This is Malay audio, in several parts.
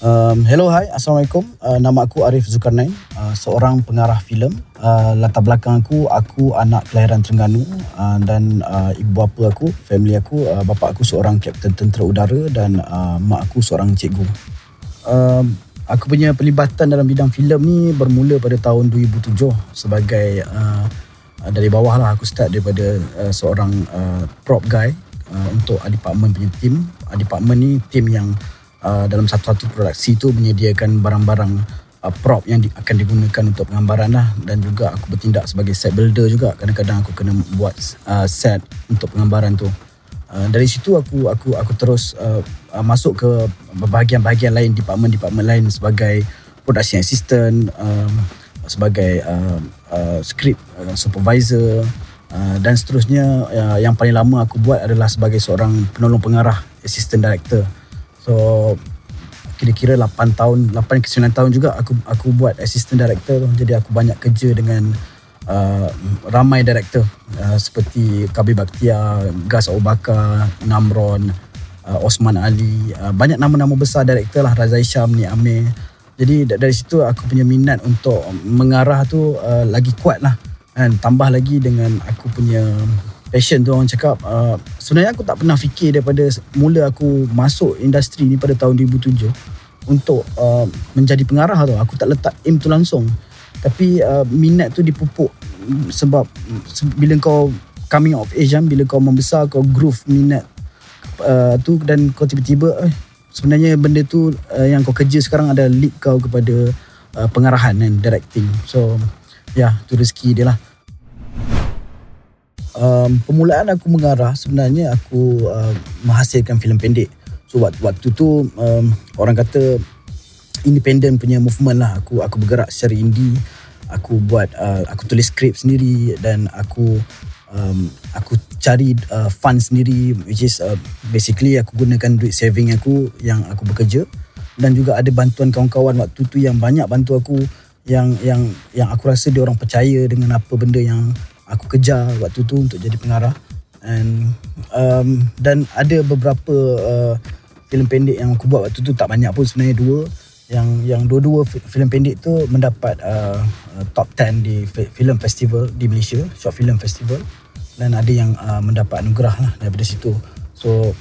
Um, hello, hi. Assalamualaikum. Uh, nama aku Arif Zulkarnain, uh, seorang pengarah filem. Uh, latar belakang aku, aku anak kelahiran Terengganu uh, dan uh, ibu bapa aku, family aku, uh, bapa aku seorang kapten tentera udara dan uh, mak aku seorang cikgu. Uh, aku punya pelibatan dalam bidang filem ni bermula pada tahun 2007 sebagai uh, dari bawah lah aku start daripada uh, seorang uh, prop guy uh, untuk department punya team. Department ni team yang uh, dalam satu-satu produksi tu menyediakan barang-barang uh, prop yang di, akan digunakan untuk penggambaran lah. Dan juga aku bertindak sebagai set builder juga. Kadang-kadang aku kena buat uh, set untuk penggambaran tu. Uh, dari situ aku aku aku terus uh, uh, masuk ke bahagian-bahagian lain department-department lain sebagai production assistant um, sebagai uh, uh, script uh, supervisor uh, dan seterusnya. Uh, yang paling lama aku buat adalah sebagai seorang penolong pengarah assistant director So kira-kira 8 tahun 8 ke 9 tahun juga aku aku buat assistant director jadi aku banyak kerja dengan uh, ramai director uh, seperti Kabir Baktia, Gas Abu Bakar, Namron, uh, Osman Ali, uh, banyak nama-nama besar director lah Razai Syam ni Amir. Jadi dari situ aku punya minat untuk mengarah tu uh, lagi kuat lah. Dan tambah lagi dengan aku punya passion tu orang cakap uh, sebenarnya aku tak pernah fikir daripada mula aku masuk industri ni pada tahun 2007 untuk uh, menjadi pengarah tu. Aku tak letak aim tu langsung. Tapi uh, minat tu dipupuk sebab bila kau coming of age kan bila kau membesar kau groove minat uh, tu dan kau tiba-tiba eh, sebenarnya benda tu uh, yang kau kerja sekarang ada lead kau kepada uh, pengarahan dan directing. So ya yeah, tu rezeki dia lah um, permulaan aku mengarah sebenarnya aku uh, menghasilkan filem pendek. So waktu, waktu tu um, orang kata independent punya movement lah. Aku aku bergerak secara indie. Aku buat uh, aku tulis skrip sendiri dan aku um, aku cari uh, fund sendiri which is uh, basically aku gunakan duit saving aku yang aku bekerja dan juga ada bantuan kawan-kawan waktu tu yang banyak bantu aku yang yang yang aku rasa dia orang percaya dengan apa benda yang aku kejar waktu tu untuk jadi pengarah. And um, dan ada beberapa uh, filem pendek yang aku buat waktu tu tak banyak pun sebenarnya dua. Yang yang dua-dua filem pendek tu mendapat uh, uh top 10 di filem festival di Malaysia short film festival. Dan ada yang uh, mendapat anugerah lah daripada situ. So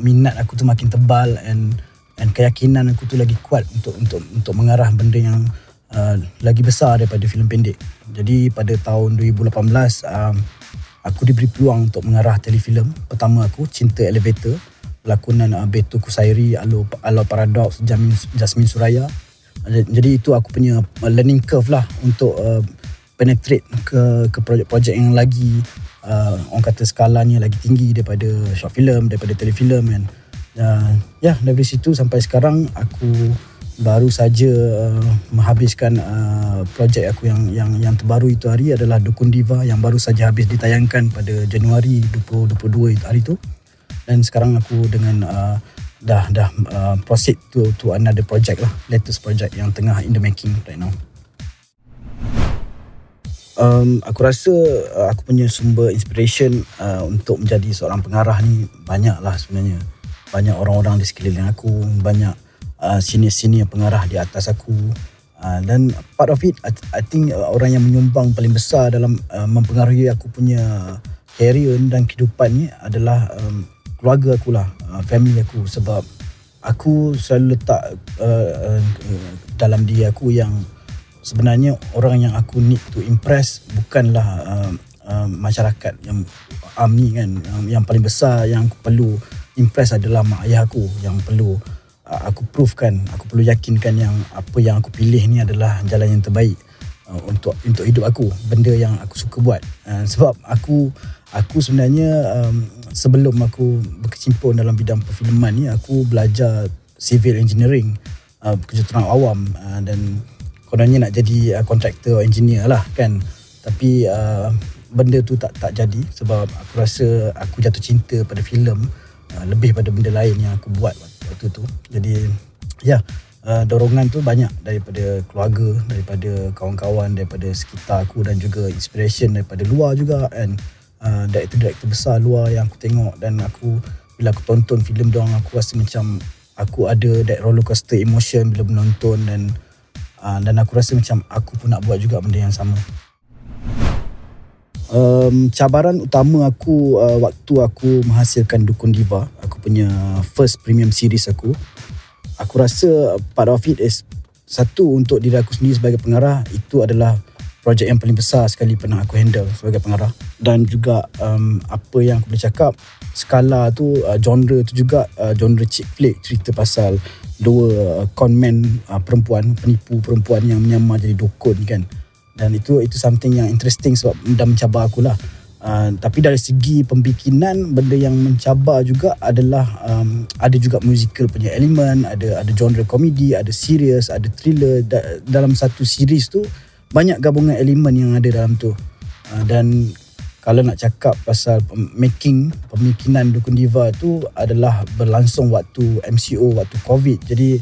minat aku tu makin tebal and and keyakinan aku tu lagi kuat untuk untuk untuk mengarah benda yang uh, lagi besar daripada filem pendek. Jadi pada tahun 2018 um, aku diberi peluang untuk mengarah telefilm pertama aku Cinta Elevator lakonan uh, Beto Kusairi, Alo Alo Paradox, Jamin Jasmine Suraya. Jadi itu aku punya uh, learning curve lah untuk uh, penetrate ke ke projek-projek yang lagi uh, orang kata skalanya lagi tinggi daripada short film, daripada telefilm kan. Uh, ya, yeah, dari situ sampai sekarang aku baru saja uh, menghabiskan uh, projek aku yang yang yang terbaru itu hari adalah Dukun Diva yang baru saja habis ditayangkan pada Januari 2022 itu hari itu dan sekarang aku dengan uh, dah dah uh, proceed to to another project lah. Latest project yang tengah in the making right now. Um, aku rasa uh, aku punya sumber inspiration uh, untuk menjadi seorang pengarah ni banyak lah sebenarnya. Banyak orang-orang di sekeliling aku banyak uh, senior-senior pengarah di atas aku. Uh, dan part of it I, I think uh, orang yang menyumbang paling besar dalam uh, mempengaruhi aku punya career dan kehidupan ni adalah um, keluarga aku lah uh, family aku. Sebab aku selalu letak uh, uh, dalam diri aku yang sebenarnya orang yang aku need to impress bukanlah uh, uh, masyarakat yang amni kan um, yang paling besar yang aku perlu impress adalah mak ayah aku yang perlu aku provekan aku perlu yakinkan yang apa yang aku pilih ni adalah jalan yang terbaik uh, untuk untuk hidup aku benda yang aku suka buat. Uh, sebab aku aku sebenarnya um, sebelum aku berkecimpung dalam bidang perfilman ni aku belajar civil engineering uh, kejuruterang awam uh, dan kononnya nak jadi uh, contractor or engineer lah kan. Tapi uh, benda tu tak tak jadi sebab aku rasa aku jatuh cinta pada filem uh, lebih pada benda lain yang aku buat waktu tu. Jadi ya uh, dorongan tu banyak daripada keluarga daripada kawan-kawan daripada sekitar aku dan juga inspiration daripada luar juga. And uh, director-director besar luar yang aku tengok dan aku bila aku tonton filem dia aku rasa macam aku ada that roller coaster emotion bila menonton. Dan uh, dan aku rasa macam aku pun nak buat juga benda yang sama um, cabaran utama aku uh, waktu aku menghasilkan Dukun Diva aku punya first premium series aku aku rasa part of it is satu untuk diri aku sendiri sebagai pengarah itu adalah projek yang paling besar sekali pernah aku handle sebagai pengarah. Dan juga um, apa yang aku boleh cakap skala tu uh, genre tu juga uh, genre chick flick cerita pasal dua uh, conman uh, perempuan penipu perempuan yang menyamar jadi dukun kan dan itu itu something yang interesting sebab dah mencabar aku lah uh, tapi dari segi pembikinan benda yang mencabar juga adalah um, ada juga musical punya elemen ada ada genre komedi ada serious ada thriller. Da- dalam satu series tu banyak gabungan elemen yang ada dalam tu. Uh, dan kalau nak cakap pasal making pemikinan Dukun Diva tu adalah berlangsung waktu MCO waktu COVID. Jadi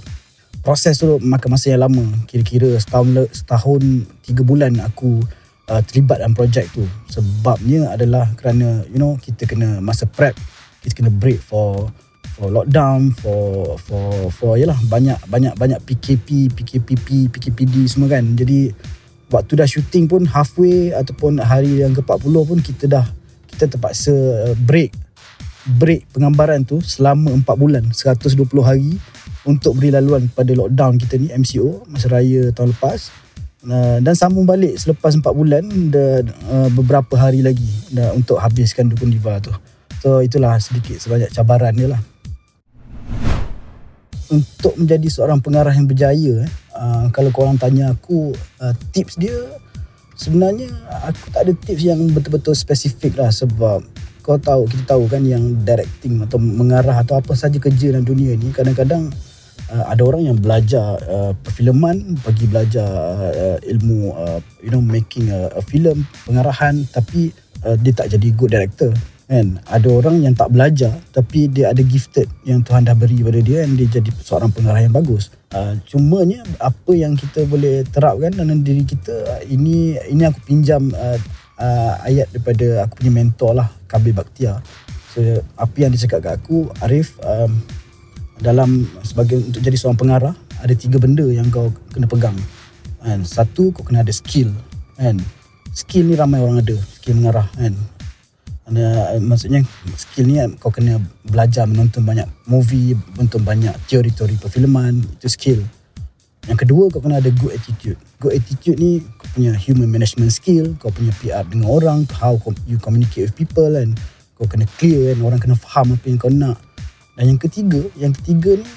proses tu makan masa yang lama. Kira-kira setahun setahun tiga bulan aku uh, terlibat dalam projek tu. Sebabnya adalah kerana you know kita kena masa prep. Kita kena break for for lockdown for for for yalah banyak banyak banyak PKP PKPP PKPD semua kan. Jadi waktu dah shooting pun halfway ataupun hari yang ke-40 pun kita dah kita terpaksa uh, break. Break penggambaran tu selama 4 bulan 120 hari untuk beri laluan pada lockdown kita ni MCO masa raya tahun lepas. Uh, dan sambung balik selepas 4 bulan dan uh, beberapa hari lagi dah untuk habiskan Dukun Diva tu. So itulah sedikit sebanyak cabaran dia lah. Untuk menjadi seorang pengarah yang berjaya uh, kalau korang tanya aku uh, tips dia sebenarnya aku tak ada tips yang betul-betul spesifik lah sebab kau tahu kita tahu kan yang directing atau mengarah atau apa saja kerja dalam dunia ni kadang-kadang uh, ada orang yang belajar uh, perfilman bagi belajar uh, ilmu uh, you know making a, a film pengarahan tapi uh, dia tak jadi good director kan? Ada orang yang tak belajar tapi dia ada gifted yang Tuhan dah beri pada dia dan dia jadi seorang pengarah yang bagus. Uh, cumanya apa yang kita boleh terapkan dalam diri kita ini ini aku pinjam uh, uh, ayat daripada aku punya mentor lah Kabir Baktia so apa yang dia cakap kat aku Arif um, dalam sebagai untuk jadi seorang pengarah ada tiga benda yang kau kena pegang. Kan? Satu kau kena ada skill. Kan? Skill ni ramai orang ada skill mengarah kan? Ada maksudnya skill ni kau kena belajar menonton banyak movie menonton banyak teori-teori perfilman itu skill. Yang kedua kau kena ada good attitude. Good attitude ni kau punya human management skill kau punya PR dengan orang how you communicate with people and kau kena clear kan? Orang kena faham apa yang kau nak dan yang ketiga, yang ketiga ni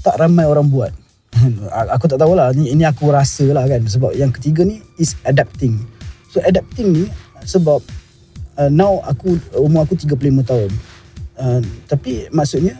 tak ramai orang buat. aku tak tahulah ni ini aku rasa lah kan sebab yang ketiga ni is adapting. So adapting ni sebab uh, now aku umur aku 35 tahun. Uh, tapi maksudnya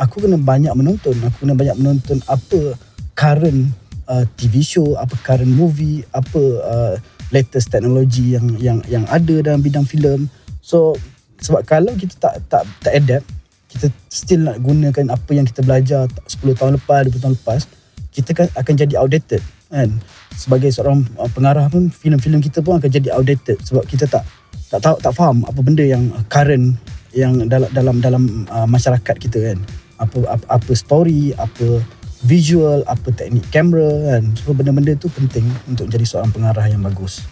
aku kena banyak menonton, aku kena banyak menonton apa current uh, TV show, apa current movie, apa uh, latest technology yang yang yang ada dalam bidang filem. So sebab kalau kita tak tak tak adapt kita still nak gunakan apa yang kita belajar 10 tahun lepas, 20 tahun lepas, kita kan akan jadi outdated kan. Sebagai seorang uh, pengarah pun filem-filem kita pun akan jadi outdated sebab kita tak tak tahu tak faham apa benda yang current yang dalam dalam dalam uh, masyarakat kita kan. Apa, apa apa story, apa visual, apa teknik kamera kan. So benda-benda tu penting untuk jadi seorang pengarah yang bagus.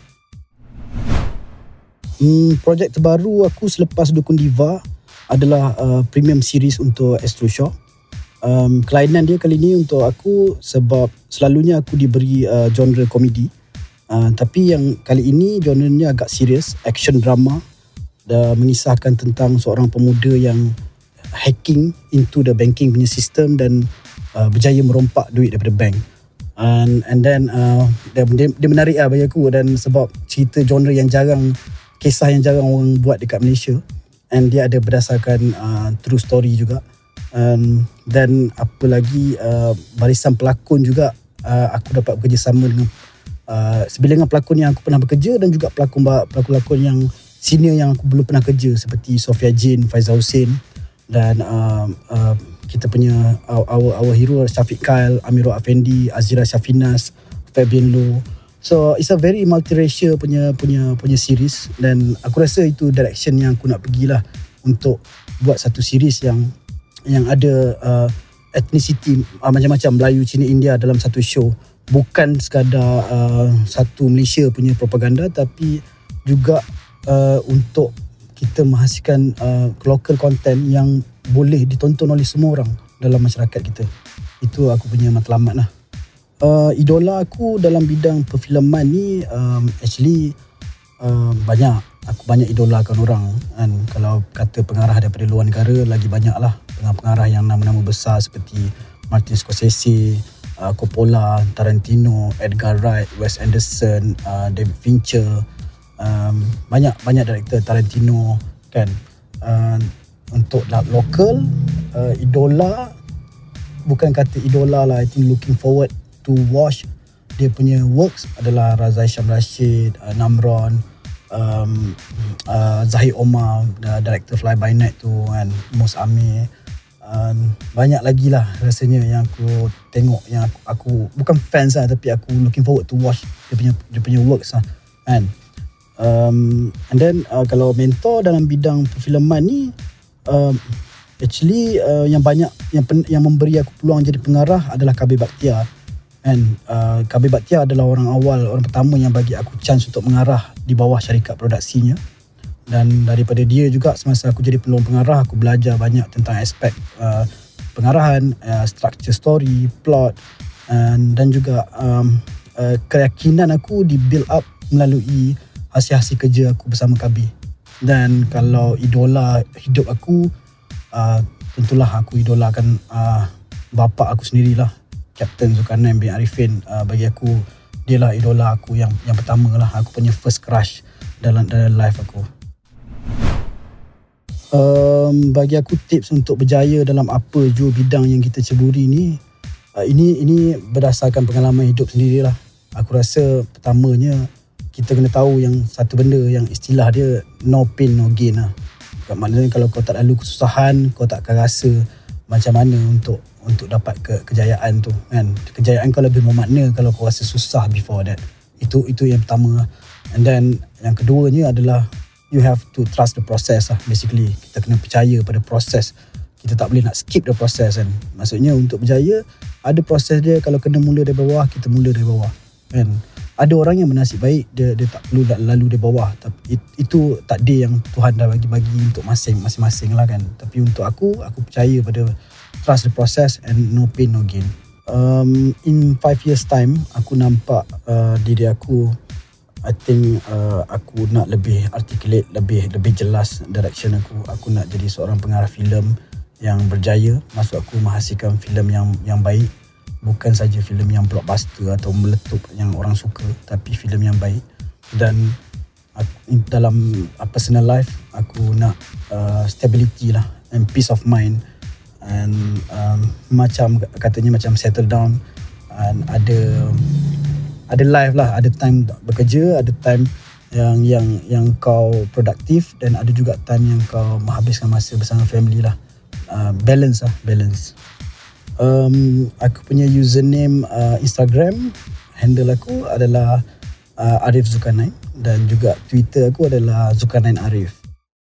Hmm, projek terbaru aku selepas Dukun Diva adalah uh, premium series untuk Astro Shaw. Um, kelainan dia kali ni untuk aku sebab selalunya aku diberi uh, genre komedi. Uh, tapi yang kali ini genre-nya agak serius, action drama dan mengisahkan tentang seorang pemuda yang hacking into the banking punya system dan uh, berjaya merompak duit daripada bank. And, and then uh, dia, dia menarik lah bagi aku dan sebab cerita genre yang jarang, kisah yang jarang orang buat dekat Malaysia and dia ada berdasarkan uh, true story juga. Um, dan apa lagi uh, barisan pelakon juga uh, aku dapat bekerjasama dengan uh, sebilangan pelakon yang aku pernah bekerja dan juga pelakon pelakon-pelakon yang senior yang aku belum pernah kerja seperti Sofia Jin, Faizal Hussein dan uh, uh, kita punya our, our, our hero Syafiq Kyle, Amirul Afendi, Azira Syafinas, Fabian Loh So it's a very multiracial punya punya punya series dan aku rasa itu direction yang aku nak pergilah untuk buat satu series yang yang ada uh, ethnicity uh, macam-macam Melayu, Cina, India dalam satu show. Bukan sekadar uh, satu Malaysia punya propaganda tapi juga uh, untuk kita menghasilkan uh, local content yang boleh ditonton oleh semua orang dalam masyarakat kita. Itu aku punya matlamat lah. Uh, idola aku dalam bidang perfilman ni um, actually uh, banyak. Aku banyak idolakan orang kan. Kalau kata pengarah daripada luar negara lagi banyak lah. Pengarah-pengarah yang nama-nama besar seperti Martin Scorsese, uh, Coppola, Tarantino, Edgar Wright, Wes Anderson, uh, David Fincher. Um, banyak banyak director Tarantino kan. Uh, untuk lokal uh, idola bukan kata idola lah I think looking forward to watch dia punya works adalah Razai Syam Rashid uh, Namron um, uh, Zahid Omar uh, director Fly By Night tu kan Mus Amir. Uh, banyak lagi lah rasanya yang aku tengok yang aku, aku bukan fans lah tapi aku looking forward to watch dia punya dia punya works lah kan. Um, and then uh, kalau mentor dalam bidang perfilman ni uh, actually uh, yang banyak yang pen, yang memberi aku peluang jadi pengarah adalah KB Baktia and uh, KB Baktia adalah orang awal orang pertama yang bagi aku chance untuk mengarah di bawah syarikat produksinya. Dan daripada dia juga semasa aku jadi peluang pengarah aku belajar banyak tentang aspek uh, pengarahan uh, structure story plot and, dan juga um, uh, keyakinan aku di build up melalui hasil-hasil kerja aku bersama KB dan kalau idola hidup aku uh, tentulah aku idolakan uh, bapa aku sendirilah Captain Zulkarnain bin Arifin uh, bagi aku dia lah idola aku yang yang pertama lah. Aku punya first crush dalam dalam life aku. Um, bagi aku tips untuk berjaya dalam apa jua bidang yang kita ceburi ni uh, ini ini berdasarkan pengalaman hidup sendirilah aku rasa pertamanya kita kena tahu yang satu benda yang istilah dia no pain no gain lah. Maknanya kalau kau tak lalu kesusahan, kau tak akan rasa macam mana untuk untuk dapat ke, kejayaan tu kan. Kejayaan kau lebih bermakna kalau kau rasa susah before that. Itu itu yang pertama. And then yang keduanya adalah you have to trust the process lah basically. Kita kena percaya pada proses. Kita tak boleh nak skip the process kan. Maksudnya untuk berjaya ada proses dia kalau kena mula dari bawah, kita mula dari bawah. Kan? Ada orang yang bernasib baik dia dia tak perlu lalu di bawah. Tapi itu takdir yang Tuhan dah bagi-bagi untuk masing masing-masing lah kan. Tapi untuk aku aku percaya pada trust the process and no pain no gain. Um, in five years time aku nampak uh, diri aku I think uh, aku nak lebih articulate lebih lebih jelas direction aku. Aku nak jadi seorang pengarah filem yang berjaya. Masuk aku menghasilkan filem yang yang baik bukan saja filem yang blockbuster atau meletup yang orang suka tapi filem yang baik. Dan aku, dalam uh, personal life aku nak uh, stability lah and peace of mind. And um, macam katanya macam settle down. And ada ada life lah ada time bekerja ada time yang yang yang kau produktif dan ada juga time yang kau menghabiskan masa bersama family lah. Uh, balance lah balance um, aku punya username uh, Instagram handle aku adalah uh, Arif Zulkarnain dan juga Twitter aku adalah Zulkarnain Arif.